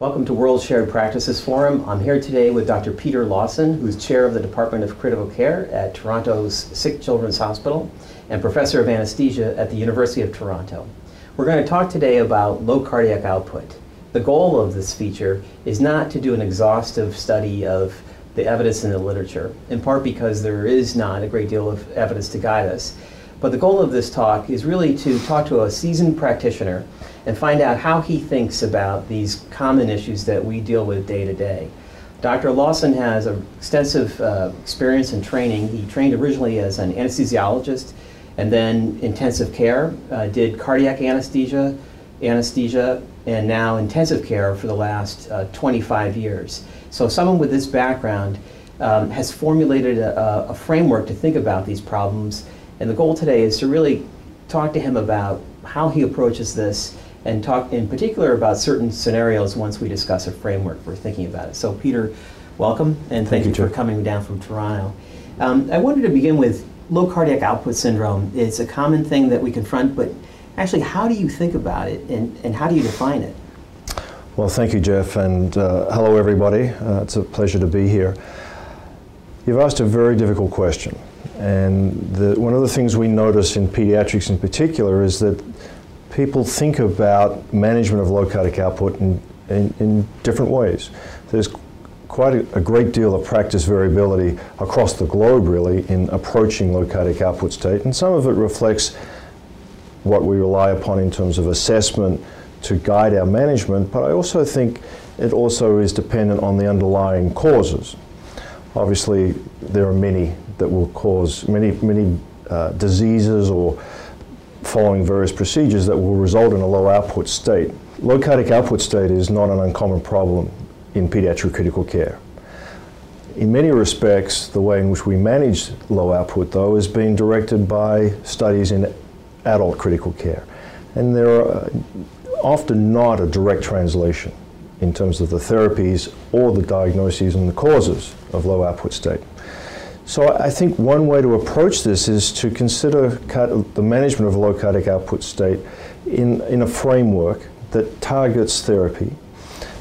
Welcome to World Shared Practices Forum. I'm here today with Dr. Peter Laussen, who's chair of the Department of Critical Care at Toronto's Sick Children's Hospital and professor of anesthesia at the University of Toronto. We're going to talk today about low cardiac output. The goal of this feature is not to do an exhaustive study of the evidence in the literature, in part because there is not a great deal of evidence to guide us. But the goal of this talk is really to talk to a seasoned practitioner and find out how he thinks about these common issues that we deal with day to day. Dr. Laussen has extensive uh, experience and training. He trained originally as an anesthesiologist and then intensive care, uh, did cardiac anesthesia, anesthesia, and now intensive care for the last uh, 25 years. So someone with this background um, has formulated a, a, framework to think about these problems, and the goal today is to really talk to him about how he approaches this and talk in particular about certain scenarios once we discuss a framework for thinking about it. So Peter, welcome, and thank, thank you, for coming down from Toronto. Um, I wanted to begin with low cardiac output syndrome. It's a common thing that we confront, but actually, how do you think about it and, and how do you define it? Well, thank you, Jeff, and uh, hello, everybody. Uh, it's a pleasure to be here. You've asked a very difficult question, and the, one of the things we notice in pediatrics in particular is that people think about management of low cardiac output in, in, in different ways. There's quite a, a, great deal of practice variability across the globe, really, in approaching low cardiac output state, and some of it reflects what we rely upon in terms of assessment to guide our management, but I also think it also is dependent on the underlying causes. Obviously, there are many that will cause many, many uh, diseases or following various procedures that will result in a low output state. Low cardiac output state is not an uncommon problem in pediatric critical care. In many respects, the way in which we manage low output, though, is being directed by studies in adult critical care. And there are often not a direct translation in terms of the therapies or the diagnoses and the causes of low output state. So I think one way to approach this is to consider the management of low cardiac output state in, in a framework that targets therapy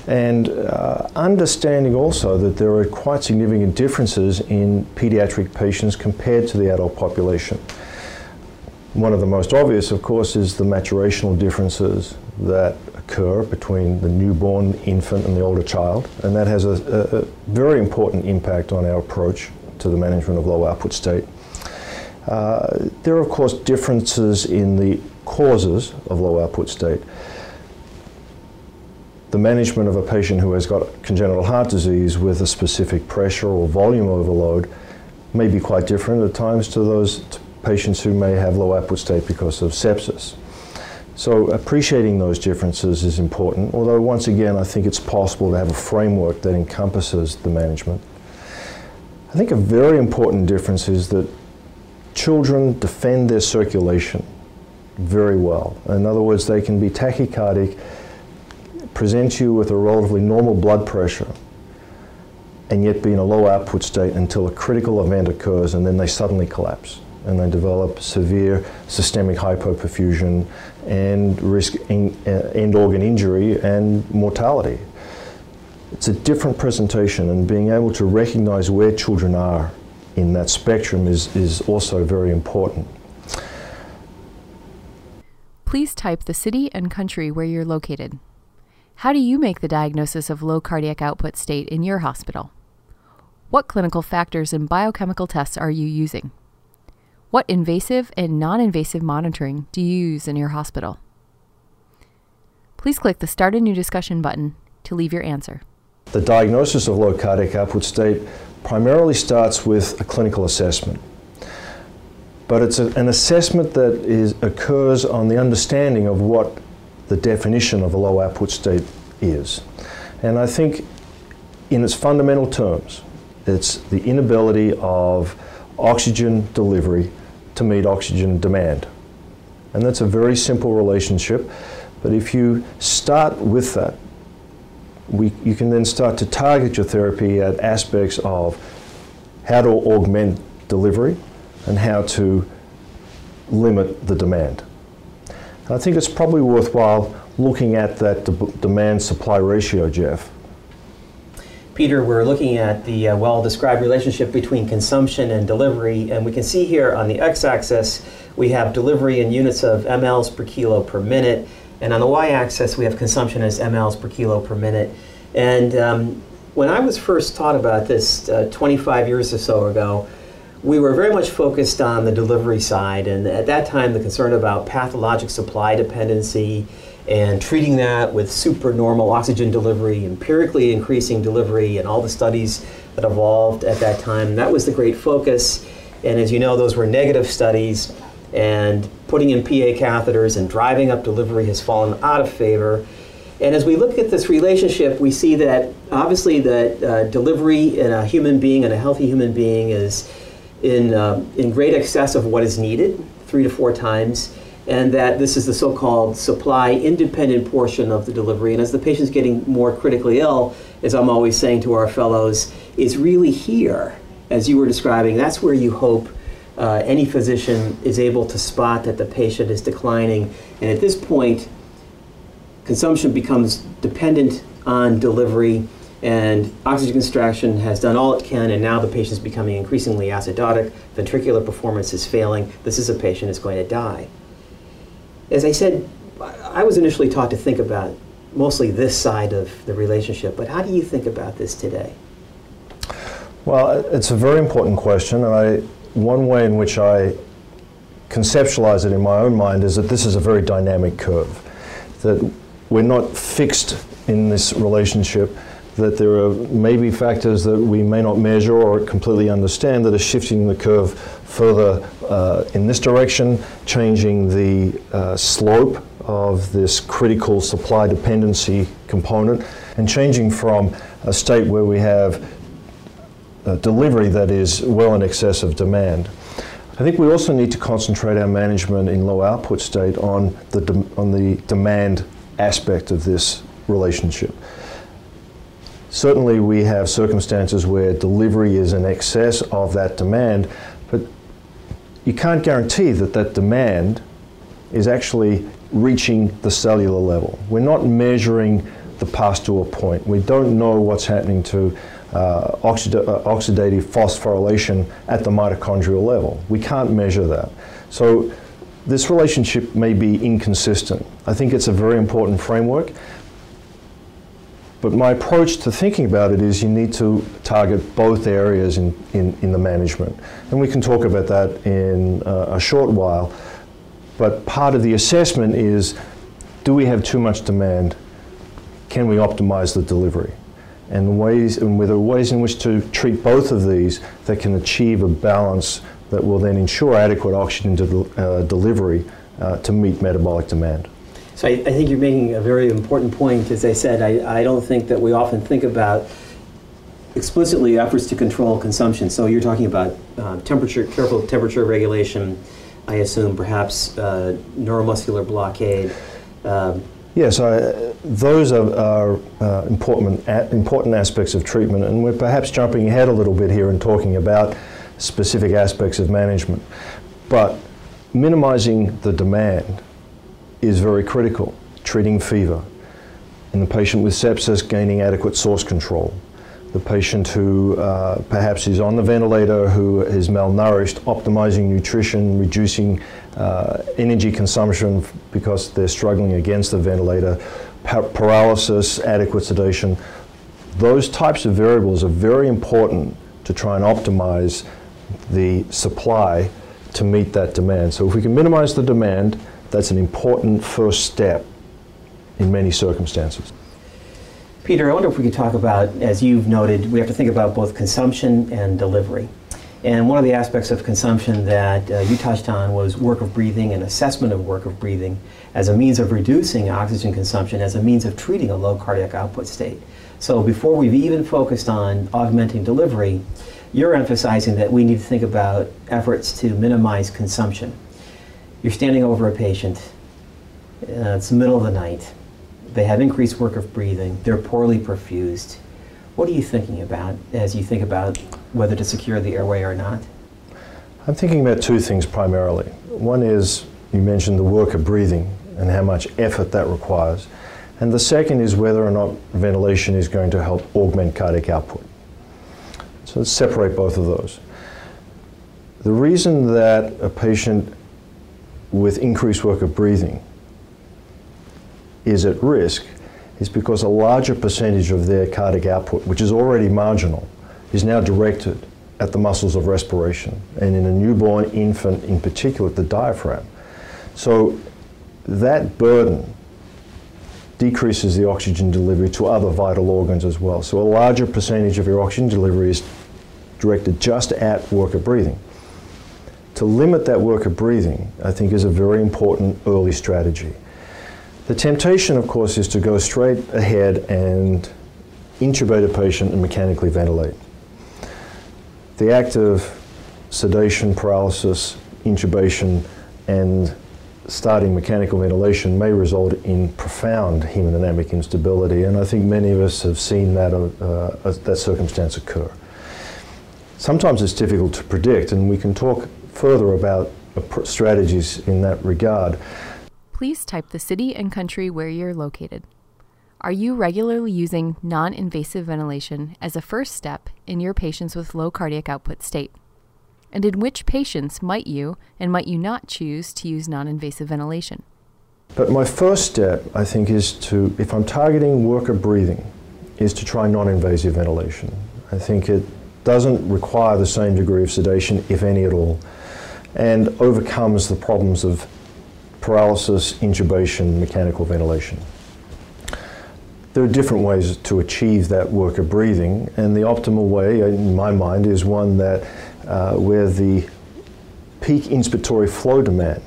and uh, understanding also that there are quite significant differences in pediatric patients compared to the adult population. One of the most obvious, of course, is the maturational differences that occur between the newborn infant and the older child, and that has a, a, a very important impact on our approach to the management of low output state. Uh, there are, of course, differences in the causes of low output state. The management of a patient who has got congenital heart disease with a specific pressure or volume overload may be quite different at times to those patients who may have low output state because of sepsis. So appreciating those differences is important, although once again I think it's possible to have a framework that encompasses the management. I think a very important difference is that children defend their circulation very well. In other words, they can be tachycardic, present you with a relatively normal blood pressure, and yet be in a low output state until a critical event occurs and then they suddenly collapse and they develop severe systemic hypoperfusion and risk uh, end organ injury and mortality. It's a different presentation, and being able to recognize where children are in that spectrum is, is also very important. Please type the city and country where you're located. How do you make the diagnosis of low cardiac output state in your hospital? What clinical factors and biochemical tests are you using? What invasive and non invasive monitoring do you use in your hospital? Please click the Start a New Discussion button to leave your answer. The diagnosis of low cardiac output state primarily starts with a clinical assessment. But it's a, an assessment that is, occurs on the understanding of what the definition of a low output state is. And I think, in its fundamental terms, It's the inability of oxygen delivery to meet oxygen demand. And that's a very simple relationship. But if you start with that, we, you can then start to target your therapy at aspects of how to augment delivery and how to limit the demand. And I think it's probably worthwhile looking at that de- demand supply ratio, Jeff. Peter, we're looking at the uh, well described relationship between consumption and delivery, and we can see here on the x axis we have delivery in units of mLs per kilo per minute, and on the y axis we have consumption as mLs per kilo per minute. And um, when I was first taught about this uh, 25 years or so ago, we were very much focused on the delivery side, and at that time, the concern about pathologic supply dependency and treating that with supernormal oxygen delivery, empirically increasing delivery, and all the studies that evolved at that time. That was the great focus. And as you know, those were negative studies, and putting in PA catheters and driving up delivery has fallen out of favor. And as we look at this relationship, we see that obviously that uh, delivery in a human being and a healthy human being is in, uh, in great excess of what is needed, three to four times, and that this is the so-called supply independent portion of the delivery. And as the patient's getting more critically ill, as I'm always saying to our fellows, is really here, as you were describing, that's where you hope uh, any physician is able to spot that the patient is declining. And at this point, consumption becomes dependent on delivery and oxygen extraction has done all it can, and now the patient is becoming increasingly acidotic. Ventricular performance is failing. This is a patient that's going to die. As I said, I was initially taught to think about mostly this side of the relationship, but how do you think about this today? Well, it's a very important question, and one way in which I conceptualize it in my own mind is that this is a very dynamic curve, that we're not fixed in this relationship that there are maybe factors that we may not measure or completely understand that are shifting the curve further uh, in this direction, changing the uh, slope of this critical supply dependency component, and changing from a state where we have Uh, delivery that is well in excess of demand. I think we also need to concentrate our management in low output state on the, de- on the demand aspect of this relationship. Certainly, we have circumstances where delivery is in excess of that demand, but you can't guarantee that that demand is actually reaching the cellular level. We're not measuring the pasteur point. We don't know what's happening to uh, uh, oxidative phosphorylation at the mitochondrial level. We can't measure that. So this relationship may be inconsistent. I think it's a very important framework. But my approach to thinking about it is you need to target both areas in, in, in the management. And we can talk about that in uh, a short while. But part of the assessment is do we have too much demand? Can we optimize the delivery? And, ways, and with ways in which to treat both of these that can achieve a balance that will then ensure adequate oxygen de- uh, delivery uh, to meet metabolic demand. So I, I, think you're making a very important point. As I said, I, I don't think that we often think about explicitly efforts to control consumption. So you're talking about uh, temperature, careful temperature regulation, I assume, perhaps uh, neuromuscular blockade. Um, yes, I, those are, are uh, important, important aspects of treatment, and we're perhaps jumping ahead a little bit here and talking about specific aspects of management. But minimizing the demand is very critical. Treating fever. In the patient with sepsis, gaining adequate source control. The patient who uh, perhaps is on the ventilator, who is malnourished, optimizing nutrition, reducing uh, energy consumption because they're struggling against the ventilator, paralysis, adequate sedation. Those types of variables are very important to try and optimize the supply to meet that demand. So if we can minimize the demand, that's an important first step in many circumstances. Peter, I wonder if we could talk about, as you've noted, we have to think about both consumption and delivery. And one of the aspects of consumption that uh, you touched on was work of breathing and assessment of work of breathing as a means of reducing oxygen consumption, as a means of treating a low cardiac output state. So before we've even focused on augmenting delivery, you're emphasizing that we need to think about efforts to minimize consumption. You're standing over a patient, uh, it's the middle of the night, they have increased work of breathing, they're poorly perfused. What are you thinking about as you think about whether to secure the airway or not? I'm thinking about two things primarily. One is you mentioned the work of breathing and how much effort that requires. And the second is whether or not ventilation is going to help augment cardiac output. So let's separate both of those. The reason that a patient with increased work of breathing is at risk is because a larger percentage of their cardiac output, which is already marginal, is now directed at the muscles of respiration, and in a newborn infant in particular, the diaphragm. So that burden decreases the oxygen delivery to other vital organs as well. So a larger percentage of your oxygen delivery is directed just at work of breathing. To limit that work of breathing, I think, is a very important early strategy. The temptation, of course, is to go straight ahead and intubate a patient and mechanically ventilate. The act of sedation, paralysis, intubation, and starting mechanical ventilation may result in profound hemodynamic instability, and I think many of us have seen that, uh, that circumstance occur. Sometimes it's difficult to predict, and we can talk further about strategies in that regard please type the city and country where you're located. Are you regularly using non invasive ventilation as a first step in your patients with low cardiac output state? And in which patients might you and might you not choose to use non invasive ventilation? But my first step, I think, is to, if I'm targeting work of breathing, is to try non invasive ventilation. I think it doesn't require the same degree of sedation, if any at all, and overcomes the problems of paralysis, intubation, mechanical ventilation. There are different ways to achieve that work of breathing, and the optimal way, in my mind, is one that uh, where the peak inspiratory flow demand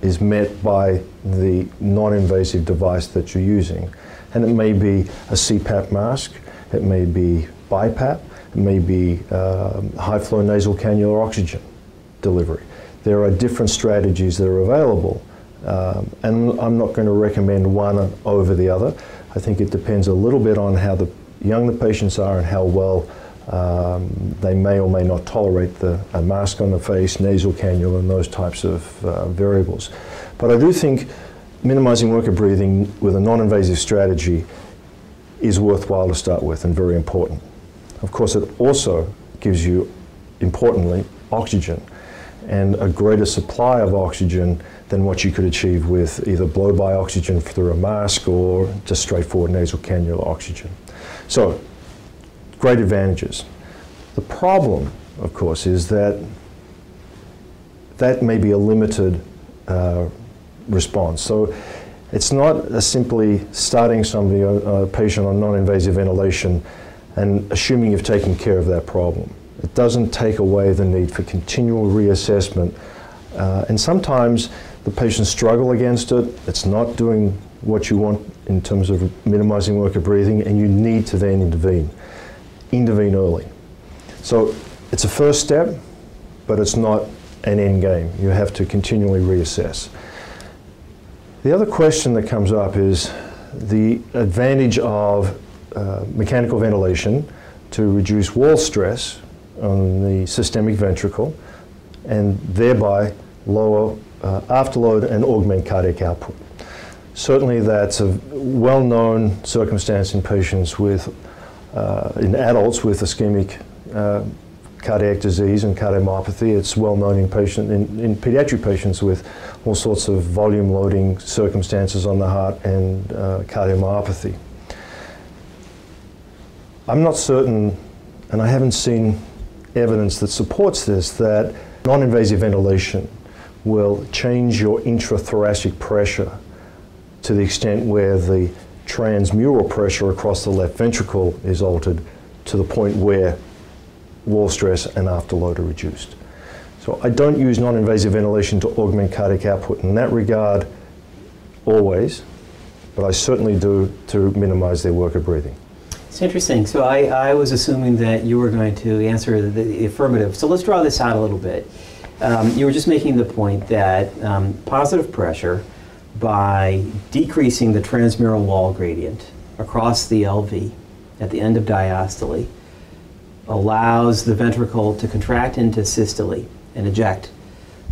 is met by the non-invasive device that you're using. And it may be a CPAP mask, it may be BiPAP, it may be uh, high flow nasal cannula oxygen delivery there are different strategies that are available. Um, and I'm not going to recommend one over the other. I think it depends a little bit on how the young the patients are and how well um, they may or may not tolerate the a mask on the face, nasal cannula, and those types of uh, variables. But I do think minimizing work of breathing with a non-invasive strategy is worthwhile to start with and very important. Of course, it also gives you, importantly, oxygen and a greater supply of oxygen than what you could achieve with either blow-by oxygen through a mask or just straightforward nasal cannula oxygen. So, great advantages. The problem, of course, is that that may be a limited uh, response. So, it's not simply starting somebody, a, a patient on non-invasive ventilation and assuming you've taken care of that problem. It doesn't take away the need for continual reassessment. Uh, and sometimes the patients struggle against it. It's not doing what you want in terms of minimizing work of breathing, and you need to then intervene. Intervene early. So it's a first step, but it's not an end game. You have to continually reassess. The other question that comes up is the advantage of uh, mechanical ventilation to reduce wall stress on the systemic ventricle and thereby lower uh, afterload and augment cardiac output. Certainly that's a well-known circumstance in patients with, uh, in adults with ischemic uh, cardiac disease and cardiomyopathy. It's well known in, in, in, pediatric patients with all sorts of volume loading circumstances on the heart and uh, cardiomyopathy. I'm not certain, and I haven't seen evidence that supports this that non invasive ventilation will change your intrathoracic pressure to the extent where the transmural pressure across the left ventricle is altered to the point where wall stress, and afterload are reduced. So I don't use non-invasive ventilation to augment cardiac output in that regard always, but I certainly do to minimize their work of breathing. It's interesting. So I, I was assuming that you were going to answer the, the affirmative. So let's draw this out a little bit. Um, you were just making the point that um, positive pressure by decreasing the transmural wall gradient across the LV at the end of diastole allows the ventricle to contract into systole and eject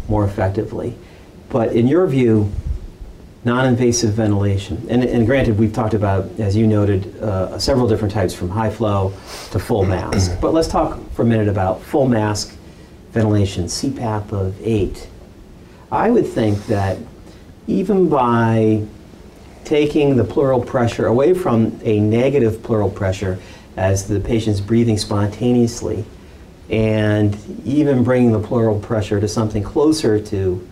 more effectively. But in your view, non-invasive ventilation, and, and, granted we've talked about, as you noted, uh, several different types from high flow to full mask. but let's talk for a minute about full mask ventilation, CPAP of 8. I would think that even by taking the pleural pressure away from a negative pleural pressure as the patient's breathing spontaneously and even bringing the pleural pressure to something closer to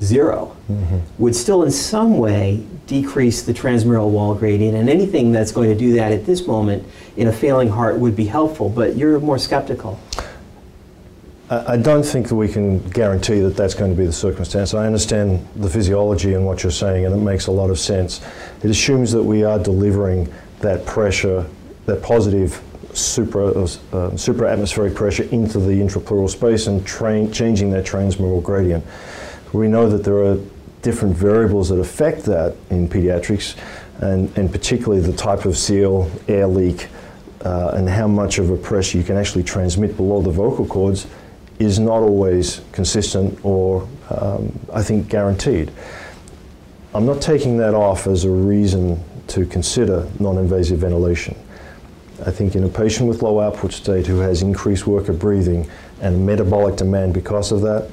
0 mm-hmm. would still in some way decrease the transmural wall gradient and anything that's going to do that at this moment in a failing heart would be helpful but you're more skeptical I don't think that we can guarantee that that's going to be the circumstance. I understand the physiology and what you're saying, and it makes a lot of sense. It assumes that we are delivering that pressure, that positive supra, uh, supra atmospheric pressure into the intrapleural space and train, changing that transmural gradient. We know that there are different variables that affect that in pediatrics, and, and particularly the type of seal, air leak, uh, and how much of a pressure you can actually transmit below the vocal cords is not always consistent or, um, I think, guaranteed. I'm not taking that off as a reason to consider non invasive ventilation. I think in a patient with low output state who has increased work of breathing and metabolic demand because of that,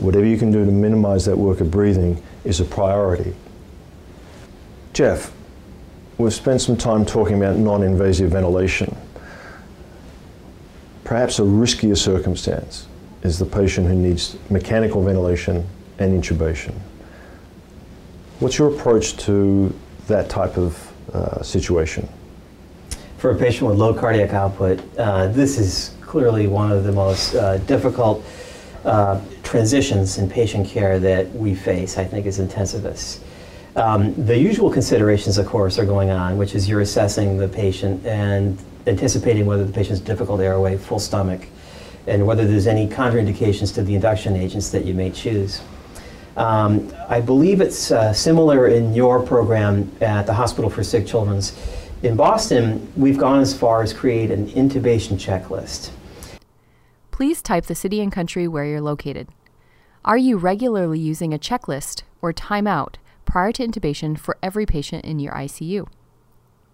whatever you can do to minimize that work of breathing is a priority. Jeff, we've spent some time talking about non invasive ventilation. Perhaps a riskier circumstance is the patient who needs mechanical ventilation and intubation. What's your approach to that type of uh, situation? For a patient with low cardiac output, uh, this is clearly one of the most uh, difficult uh, transitions in patient care that we face, I think, as intensivists. Um, the usual considerations, of course, are going on, which is you're assessing the patient and anticipating whether the patient's difficult airway, full stomach, and whether there's any contraindications to the induction agents that you may choose. Um, I believe it's uh, similar in your program at the Hospital for Sick Children's. In Boston, we've gone as far as create an intubation checklist. Please type the city and country where you're located. Are you regularly using a checklist or timeout prior to intubation for every patient in your ICU?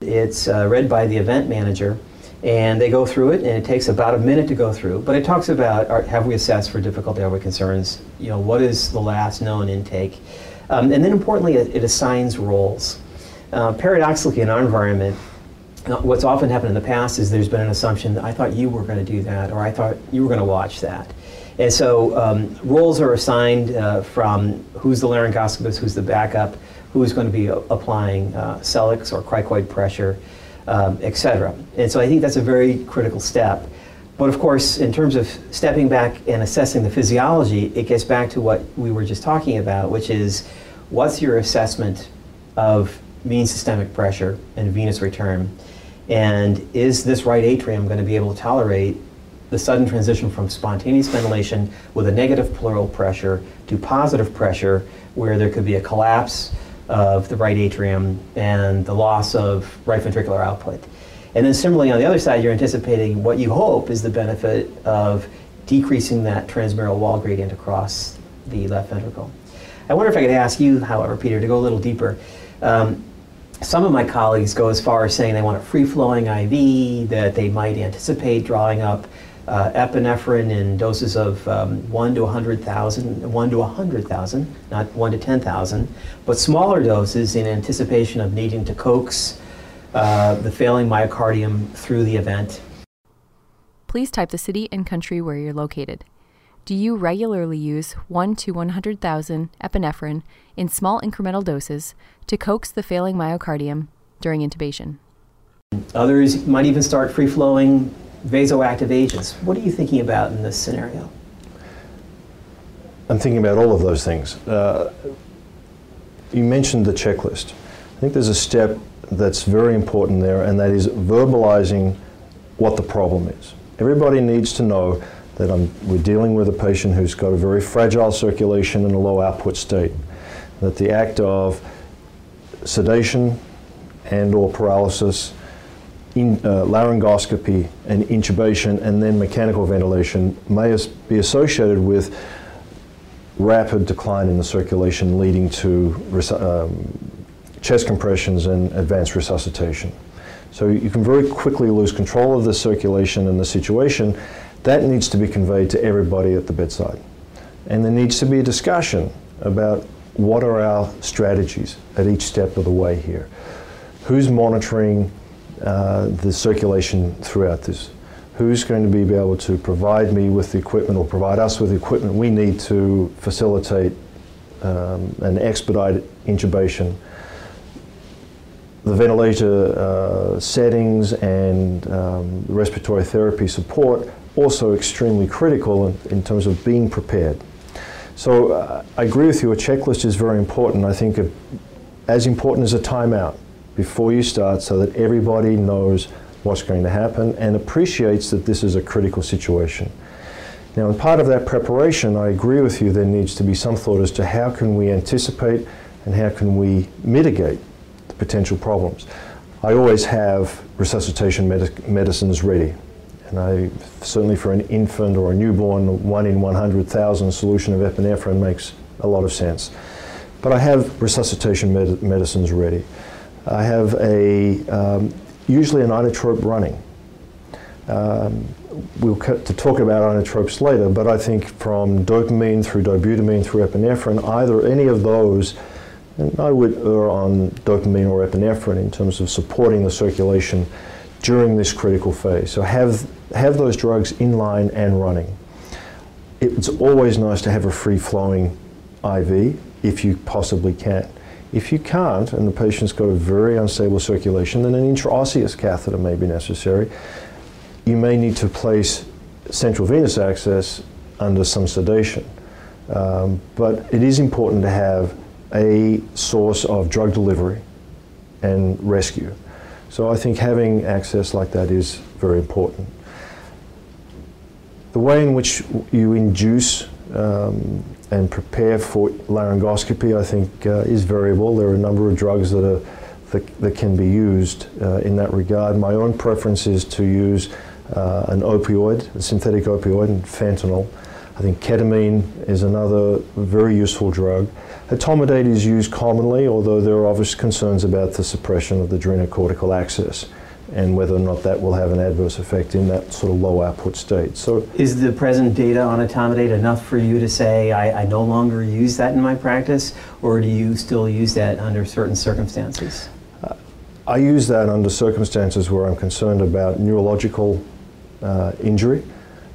It's uh, read by the event manager and they go through it, and it takes about a minute to go through. But it talks about are, have we assessed for difficult airway concerns? You know, what is the last known intake? Um, and then importantly, it, it assigns roles. Uh, paradoxically, in our environment, uh, what's often happened in the past is there's been an assumption that I thought you were going to do that, or I thought you were going to watch that. And so um, roles are assigned uh, from who's the laryngoscopist, who's the backup, who's going to be applying uh, Sellick's or cricoid pressure, um, cetera. And so I think that's a very critical step. But of course, in terms of stepping back and assessing the physiology, it gets back to what we were just talking about, which is what's your assessment of mean systemic pressure and venous return? And is this right atrium going to be able to tolerate the sudden transition from spontaneous ventilation with a negative pleural pressure to positive pressure where there could be a collapse of the right atrium and the loss of right ventricular output. And then similarly on the other side, you're anticipating what you hope is the benefit of decreasing that transmural wall gradient across the left ventricle. I wonder if I could ask you, however, Peter, to go a little deeper. Um, some of my colleagues go as far as saying they want a free-flowing IV, that they might anticipate drawing up uh, epinephrine in doses of um, 1 to 100,000, 1 to 100,000, not 1 to 10,000, but smaller doses in anticipation of needing to coax uh, the failing myocardium through the event. Please type the city and country where you're located. Do you regularly use 1 to 100,000 epinephrine in small incremental doses to coax the failing myocardium during intubation? Others might even start free flowing vasoactive agents. What are you thinking about in this scenario? I'm thinking about all of those things. Uh, you mentioned the checklist. I think there's a step that's very important there, and that is verbalizing what the problem is. Everybody needs to know that I'm, we're dealing with a patient who's got a very fragile circulation and a low output state. That the act of sedation and or paralysis, in, uh, laryngoscopy and intubation and then mechanical ventilation may be associated with rapid decline in the circulation leading to um, chest compressions and advanced resuscitation. So you can very quickly lose control of the circulation and the situation. That needs to be conveyed to everybody at the bedside. And there needs to be a discussion about what are our strategies at each step of the way here. Who's monitoring uh, the circulation throughout this? Who's going to be able to provide me with the equipment or provide us with the equipment we need to facilitate um, and expedite intubation the ventilator uh, settings and um, respiratory therapy support also extremely critical in, in terms of being prepared. So uh, I agree with you, a checklist is very important. I think as important as a timeout before you start so that everybody knows what's going to happen and appreciates that this is a critical situation. Now, in part of that preparation, I agree with you, there needs to be some thought as to how can we anticipate and how can we mitigate the potential problems. I always have resuscitation med medicines ready. And I certainly for an infant or a newborn, one in 100,000 solution of epinephrine makes a lot of sense. But I have resuscitation med medicines ready. I have a um, usually an inotrope running. Um, we'll to talk about inotropes later, but I think from dopamine through dobutamine through epinephrine, either any of those and I would err on dopamine or epinephrine in terms of supporting the circulation during this critical phase. So have, have those drugs in line and running. It's always nice to have a free-flowing IV if you possibly can. If you can't, and the patient's got a very unstable circulation, then an intraosseous catheter may be necessary. You may need to place central venous access under some sedation. Um, but it is important to have a source of drug delivery and rescue. So I think having access like that is very important. The way in which you induce um, and prepare for laryngoscopy, I think, uh, is variable. There are a number of drugs that, are, that, that can be used uh, in that regard. My own preference is to use uh, an opioid, a synthetic opioid, fentanyl. I think ketamine is another very useful drug. Etomidate is used commonly, although there are obvious concerns about the suppression of the adrenocortical axis and whether or not that will have an adverse effect in that sort of low output state. So, is the present data on etomidate enough for you to say I, I, no longer use that in my practice, or do you still use that under certain circumstances? Uh, I use that under circumstances where I'm concerned about neurological uh, injury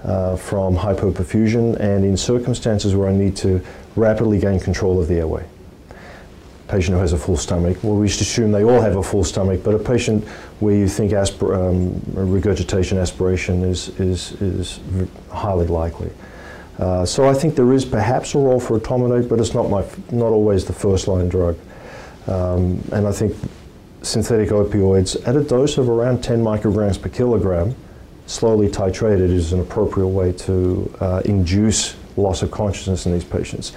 uh, from hypoperfusion and in circumstances where I need to rapidly gain control of the airway. Patient who has a full stomach, well, we should assume they all have a full stomach, but a patient where you think um, regurgitation aspiration is, is, is highly likely. Uh, so I think there is perhaps a role for etomidate, but it's not, my, not always the first line drug. Um, and I think synthetic opioids at a dose of around 10 micrograms per kilogram, slowly titrated, is an appropriate way to uh, induce loss of consciousness in these patients.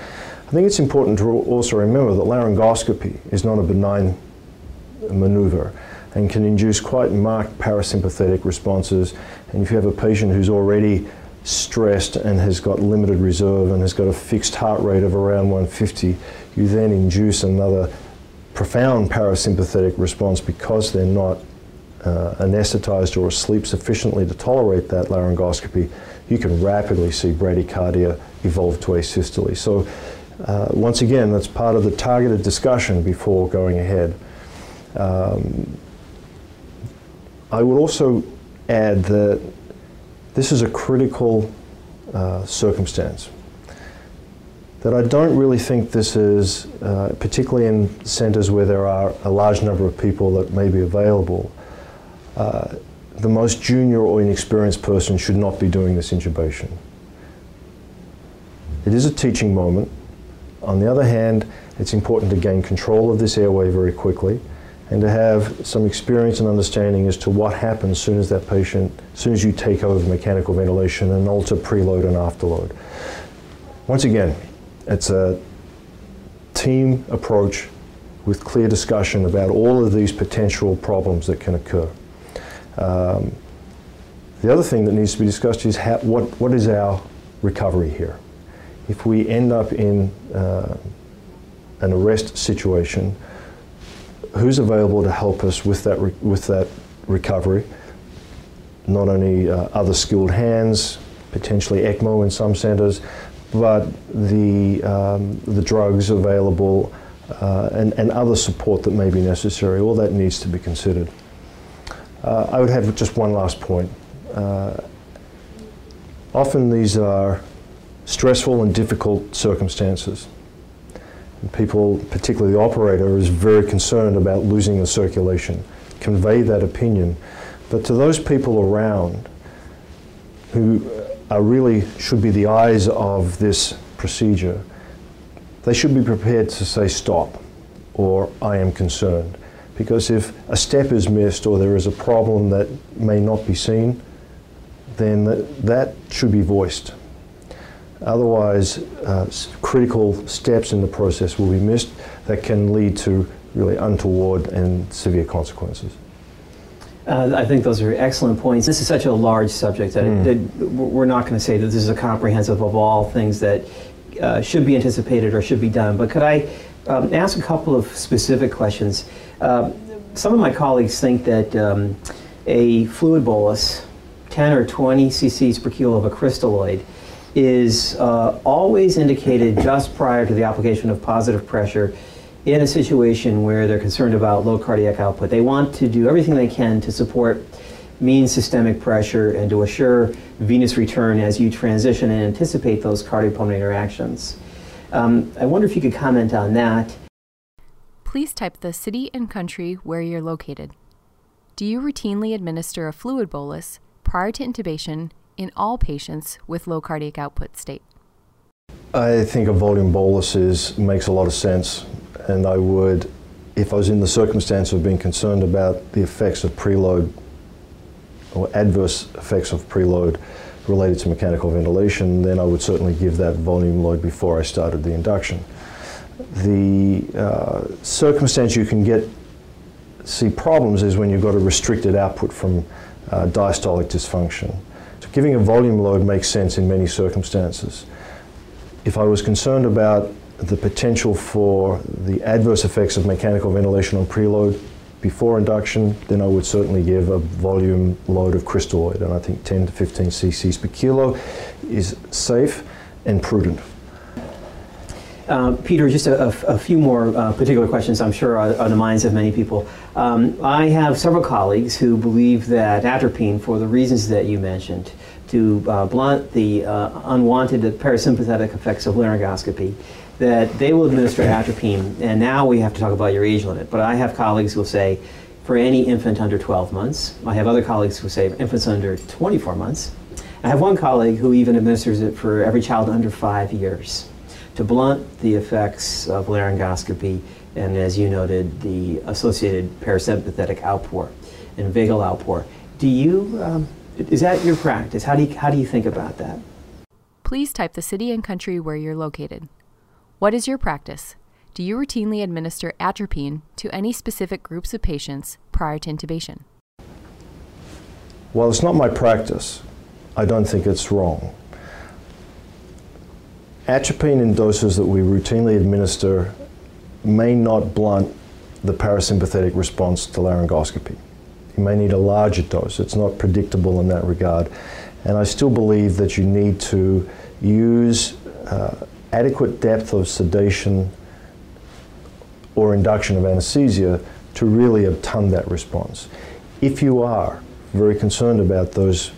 I think it's important to also remember that laryngoscopy is not a benign maneuver and can induce quite marked parasympathetic responses. And if you have a patient who's already stressed and has got limited reserve and has got a fixed heart rate of around 150, you then induce another profound parasympathetic response because they're not uh, anesthetized or asleep sufficiently to tolerate that laryngoscopy you can rapidly see bradycardia evolve to asystole. So uh, once again, that's part of the targeted discussion before going ahead. Um, I would also add that this is a critical uh, circumstance. That I don't really think this is, uh, particularly in centres where there are a large number of people that may be available, uh, the most junior or inexperienced person should not be doing this intubation. It is a teaching moment. On the other hand, it's important to gain control of this airway very quickly and to have some experience and understanding as to what happens soon as that patient, soon as you take over mechanical ventilation and alter preload and afterload. Once again, it's a team approach with clear discussion about all of these potential problems that can occur. Um, the other thing that needs to be discussed is how, what, what is our recovery here? If we end up in uh, an arrest situation, who's available to help us with that, with that recovery? Not only uh, other skilled hands, potentially ECMO in some centres, but the, um, the drugs available uh, and, and other support that may be necessary. All that needs to be considered. Uh, I would have just one last point. Uh, often these are stressful and difficult circumstances. And people, particularly the operator, is very concerned about losing the circulation, convey that opinion. But to those people around who are really should be the eyes of this procedure, they should be prepared to say stop or I am concerned. Because if a step is missed or there is a problem that may not be seen, then that should be voiced. Otherwise, uh, critical steps in the process will be missed that can lead to really untoward and severe consequences. Uh, I think those are excellent points. This is such a large subject that, mm. it, that we're not going to say that this is a comprehensive of all things that uh, should be anticipated or should be done. But could I um, ask a couple of specific questions? Uh, some of my colleagues think that um, a fluid bolus, 10 or 20 cc's per kilo of a crystalloid, is uh, always indicated just prior to the application of positive pressure in a situation where they're concerned about low cardiac output. They want to do everything they can to support mean systemic pressure and to assure venous return as you transition and anticipate those cardiopulmonary interactions. Um, I wonder if you could comment on that. Please type the city and country where you're located. Do you routinely administer a fluid bolus prior to intubation in all patients with low cardiac output state? I think a volume bolus makes a lot of sense, and I would, if I was in the circumstance of being concerned about the effects of preload or adverse effects of preload related to mechanical ventilation, then I would certainly give that volume load before I started the induction. The uh, circumstance you can get see problems is when you've got a restricted output from uh, diastolic dysfunction. Giving a volume load makes sense in many circumstances. If I was concerned about the potential for the adverse effects of mechanical ventilation on preload before induction, then I would certainly give a volume load of crystalloid, and I think 10 to 15 cc's per kilo is safe and prudent. Uh, Peter, just a, a, a few more uh, particular questions I'm sure are on the minds of many people. Um, I have several colleagues who believe that atropine, for the reasons that you mentioned, to uh, blunt the uh, unwanted parasympathetic effects of laryngoscopy, that they will administer atropine, and now we have to talk about your age limit. But I have colleagues who will say, for any infant under 12 months. I have other colleagues who say infants under 24 months. I have one colleague who even administers it for every child under five years to blunt the effects of laryngoscopy and, as you noted, the associated parasympathetic outpour and vagal outpour. Do you, um, is that your practice? How do you, how do you think about that? Please type the city and country where you're located. What is your practice? Do you routinely administer atropine to any specific groups of patients prior to intubation? Well, it's not my practice. I don't think it's wrong. Atropine in doses that we routinely administer may not blunt the parasympathetic response to laryngoscopy. You may need a larger dose. It's not predictable in that regard. And I still believe that you need to use uh, adequate depth of sedation or induction of anesthesia to really obtain that response. If you are very concerned about those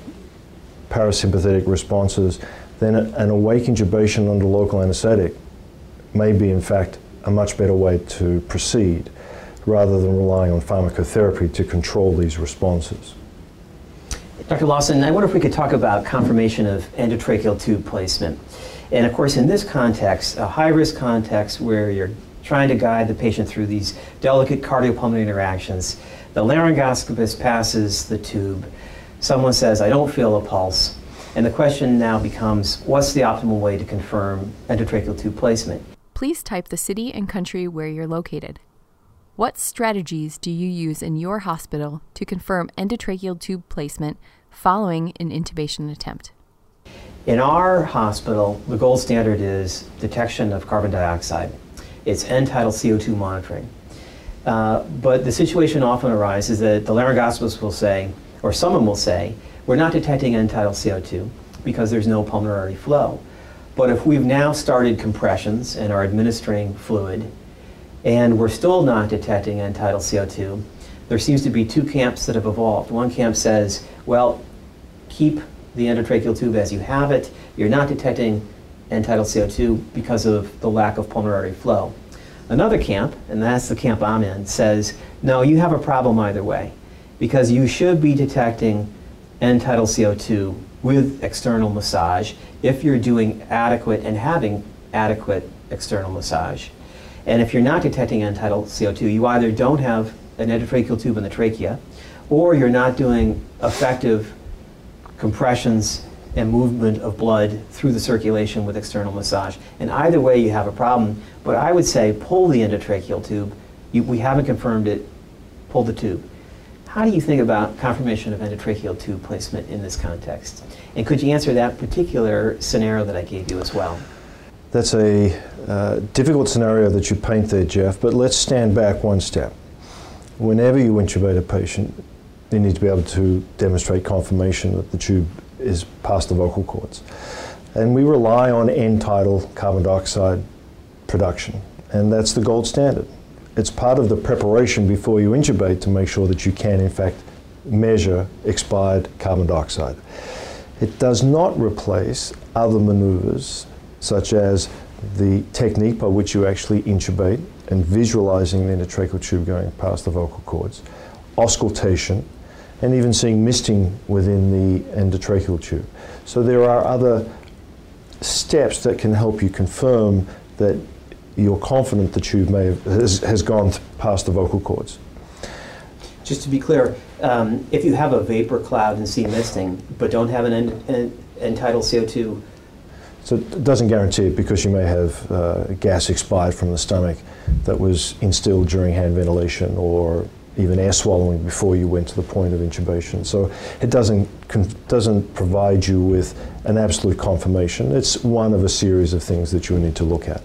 parasympathetic responses, then an awake intubation under local anesthetic may be, in fact, a much better way to proceed rather than relying on pharmacotherapy to control these responses. Dr. Laussen, I wonder if we could talk about confirmation of endotracheal tube placement. And of course, in this context, a high risk context where you're trying to guide the patient through these delicate cardiopulmonary interactions, the laryngoscopist passes the tube. Someone says, I don't feel a pulse. And the question now becomes what's the optimal way to confirm endotracheal tube placement? Please type the city and country where you're located. What strategies do you use in your hospital to confirm endotracheal tube placement following an intubation attempt? In our hospital, the gold standard is detection of carbon dioxide. It's end tidal CO2 monitoring. Uh, but the situation often arises that the laryngoscopist will say, or someone will say, we're not detecting end tidal CO2 because there's no pulmonary flow. But if we've now started compressions and are administering fluid, and we're still not detecting end tidal CO2, there seems to be two camps that have evolved. One camp says, well, keep the endotracheal tube as you have it. You're not detecting end tidal CO2 because of the lack of pulmonary flow. Another camp, and that's the camp I'm in, says, no, you have a problem either way because you should be detecting end tidal CO2 with external massage if you're doing adequate and having adequate external massage. And if you're not detecting tidal CO2, you either don't have an endotracheal tube in the trachea, or you're not doing effective compressions and movement of blood through the circulation with external massage. And either way, you have a problem. But I would say pull the endotracheal tube. You, we haven't confirmed it. Pull the tube. How do you think about confirmation of endotracheal tube placement in this context? And could you answer that particular scenario that I gave you as well? That's a uh, difficult scenario that you paint there, Jeff, but let's stand back one step. Whenever you intubate a patient, you need to be able to demonstrate confirmation that the tube is past the vocal cords. And we rely on end tidal carbon dioxide production, and that's the gold standard. It's part of the preparation before you intubate to make sure that you can, in fact, measure expired carbon dioxide. It does not replace other maneuvers, such as the technique by which you actually intubate and visualizing the endotracheal tube going past the vocal cords, auscultation, and even seeing misting within the endotracheal tube. So there are other steps that can help you confirm that you're confident the tube may have, has, has gone past the vocal cords. Just to be clear, um, if you have a vapor cloud and see misting, but don't have an end, tidal CO2 so it doesn't guarantee it because you may have uh, gas expired from the stomach that was instilled during hand ventilation or even air swallowing before you went to the point of intubation. So it doesn't, doesn't provide you with an absolute confirmation. It's one of a series of things that you need to look at.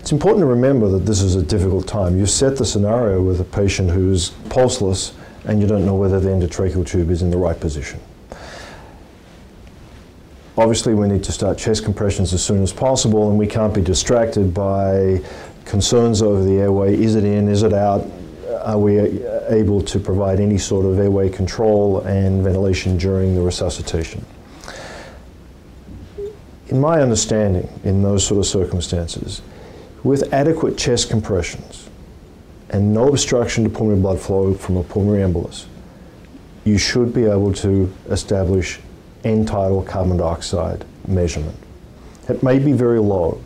It's important to remember that this is a difficult time. You set the scenario with a patient who's pulseless and you don't know whether the endotracheal tube is in the right position. Obviously, we need to start chest compressions as soon as possible, and we can't be distracted by concerns over the airway. Is it in? Is it out? Are we able to provide any sort of airway control and ventilation during the resuscitation? In my understanding, in those sort of circumstances, with adequate chest compressions and no obstruction to pulmonary blood flow from a pulmonary embolus, you should be able to establish end tidal carbon dioxide measurement. It may be very low.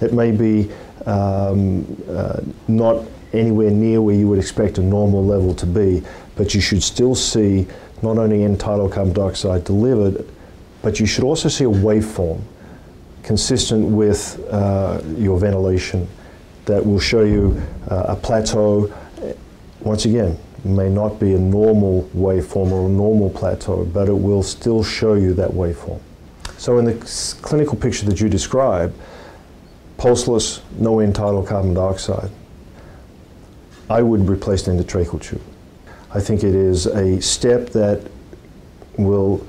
It may be um, uh, not anywhere near where you would expect a normal level to be, but you should still see not only end tidal carbon dioxide delivered, but you should also see a waveform consistent with uh, your ventilation that will show you uh, a plateau. Once again, may not be a normal waveform or a normal plateau, but it will still show you that waveform. So in the clinical picture that you describe, pulseless, no end tidal carbon dioxide, I would replace the endotracheal tube. I think it is a step that will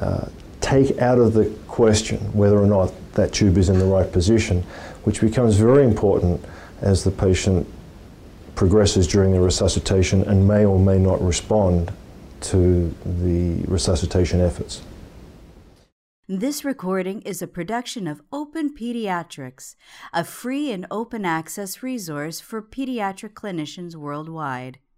uh, take out of the question whether or not that tube is in the right position, which becomes very important as the patient progresses during the resuscitation and may or may not respond to the resuscitation efforts. This recording is a production of Open Pediatrics, a free and open access resource for pediatric clinicians worldwide.